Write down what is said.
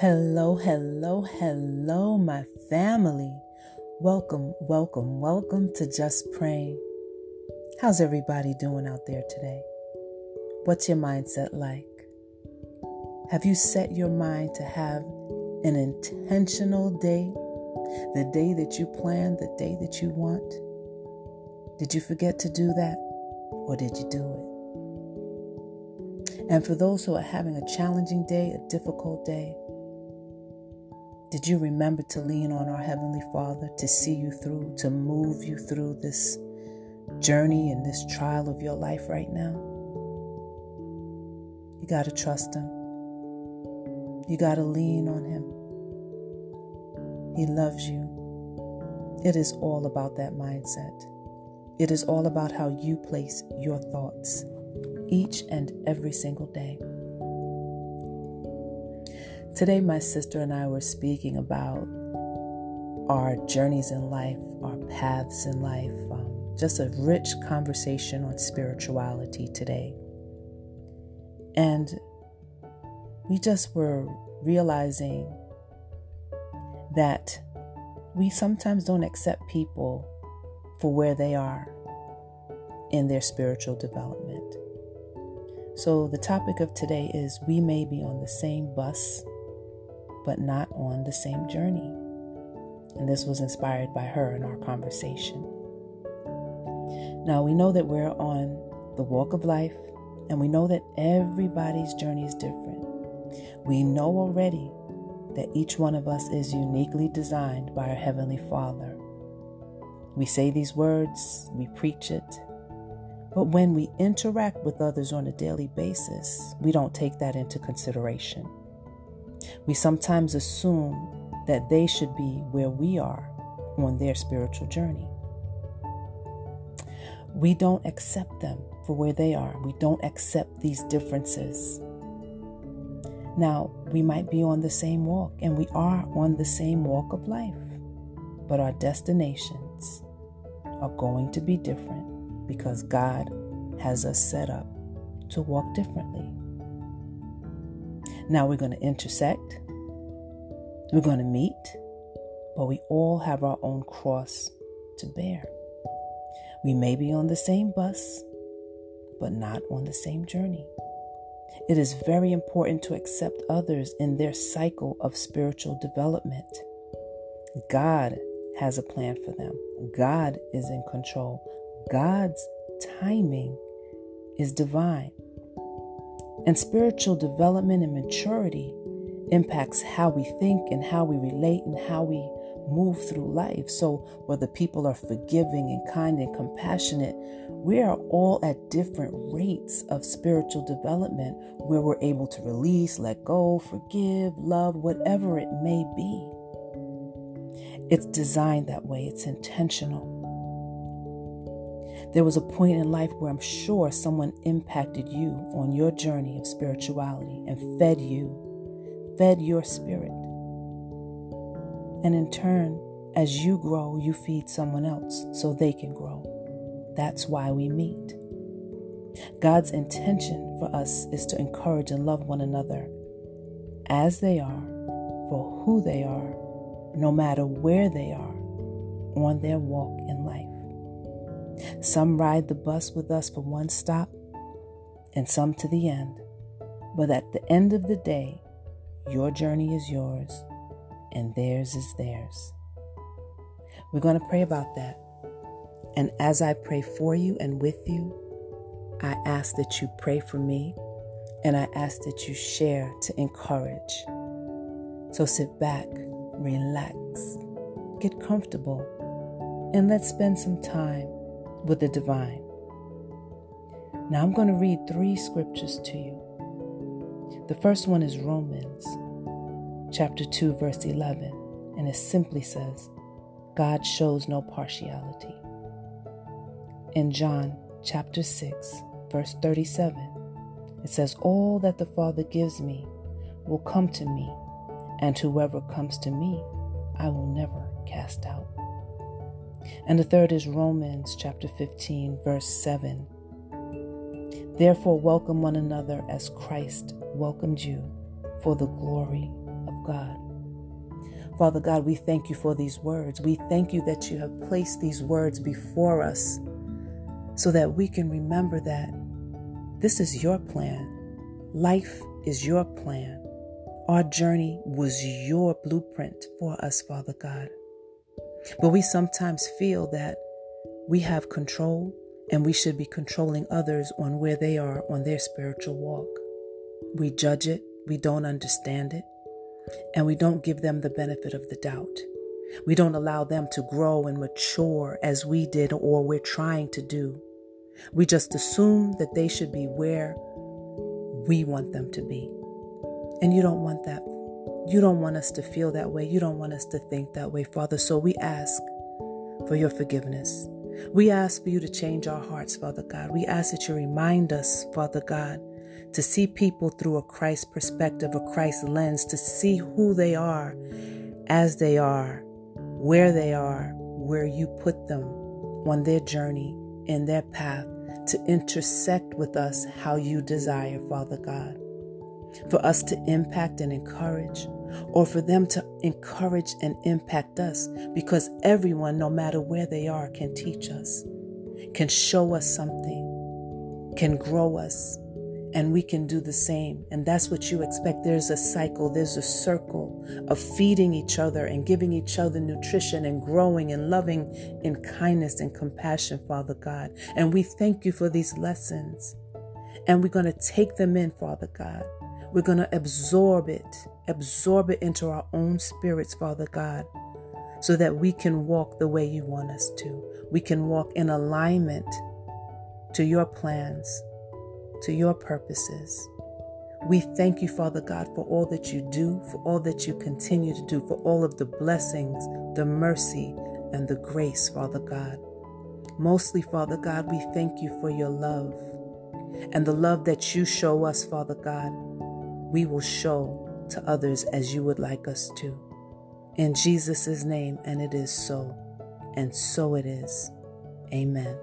Hello, hello, hello, my family. Welcome, welcome, welcome to Just Praying. How's everybody doing out there today? What's your mindset like? Have you set your mind to have an intentional day? The day that you plan, the day that you want? Did you forget to do that? Or did you do it? And for those who are having a challenging day, a difficult day, did you remember to lean on our Heavenly Father to see you through, to move you through this journey and this trial of your life right now? You got to trust Him. You got to lean on Him. He loves you. It is all about that mindset. It is all about how you place your thoughts each and every single day. Today, my sister and I were speaking about our journeys in life, our paths in life, um, just a rich conversation on spirituality today. And we just were realizing that we sometimes don't accept people for where they are in their spiritual development. So, the topic of today is we may be on the same bus but not on the same journey. And this was inspired by her in our conversation. Now, we know that we're on the walk of life, and we know that everybody's journey is different. We know already that each one of us is uniquely designed by our Heavenly Father. We say these words, we preach it, but when we interact with others on a daily basis, we don't take that into consideration. We sometimes assume that they should be where we are on their spiritual journey. We don't accept them for where they are. We don't accept these differences. Now, we might be on the same walk, and we are on the same walk of life, but our destinations are going to be different because God has us set up to walk differently. Now we're going to intersect, we're going to meet, but we all have our own cross to bear. We may be on the same bus, but not on the same journey. It is very important to accept others in their cycle of spiritual development. God has a plan for them, God is in control. God's timing is divine. And spiritual development and maturity impacts how we think and how we relate and how we move through life. So, whether people are forgiving and kind and compassionate, we are all at different rates of spiritual development where we're able to release, let go, forgive, love, whatever it may be. It's designed that way, it's intentional. There was a point in life where I'm sure someone impacted you on your journey of spirituality and fed you, fed your spirit. And in turn, as you grow, you feed someone else so they can grow. That's why we meet. God's intention for us is to encourage and love one another as they are, for who they are, no matter where they are on their walk in life. Some ride the bus with us for one stop and some to the end. But at the end of the day, your journey is yours and theirs is theirs. We're going to pray about that. And as I pray for you and with you, I ask that you pray for me and I ask that you share to encourage. So sit back, relax, get comfortable, and let's spend some time with the divine. Now I'm going to read three scriptures to you. The first one is Romans chapter 2 verse 11 and it simply says God shows no partiality. In John chapter 6 verse 37 it says all that the Father gives me will come to me and whoever comes to me I will never cast out. And the third is Romans chapter 15, verse 7. Therefore, welcome one another as Christ welcomed you for the glory of God. Father God, we thank you for these words. We thank you that you have placed these words before us so that we can remember that this is your plan. Life is your plan. Our journey was your blueprint for us, Father God. But we sometimes feel that we have control and we should be controlling others on where they are on their spiritual walk. We judge it, we don't understand it, and we don't give them the benefit of the doubt. We don't allow them to grow and mature as we did or we're trying to do. We just assume that they should be where we want them to be. And you don't want that. You don't want us to feel that way. You don't want us to think that way, Father. So we ask for your forgiveness. We ask for you to change our hearts, Father God. We ask that you remind us, Father God, to see people through a Christ perspective, a Christ lens, to see who they are as they are, where they are, where you put them on their journey, in their path, to intersect with us how you desire, Father God. For us to impact and encourage, or for them to encourage and impact us, because everyone, no matter where they are, can teach us, can show us something, can grow us, and we can do the same. And that's what you expect. There's a cycle, there's a circle of feeding each other and giving each other nutrition and growing and loving in kindness and compassion, Father God. And we thank you for these lessons. And we're going to take them in, Father God. We're going to absorb it, absorb it into our own spirits, Father God, so that we can walk the way you want us to. We can walk in alignment to your plans to your purposes. We thank you, Father God, for all that you do, for all that you continue to do, for all of the blessings, the mercy, and the grace, Father God. Mostly, Father God, we thank you for your love. And the love that you show us, Father God, we will show to others as you would like us to. In Jesus' name, and it is so, and so it is. Amen.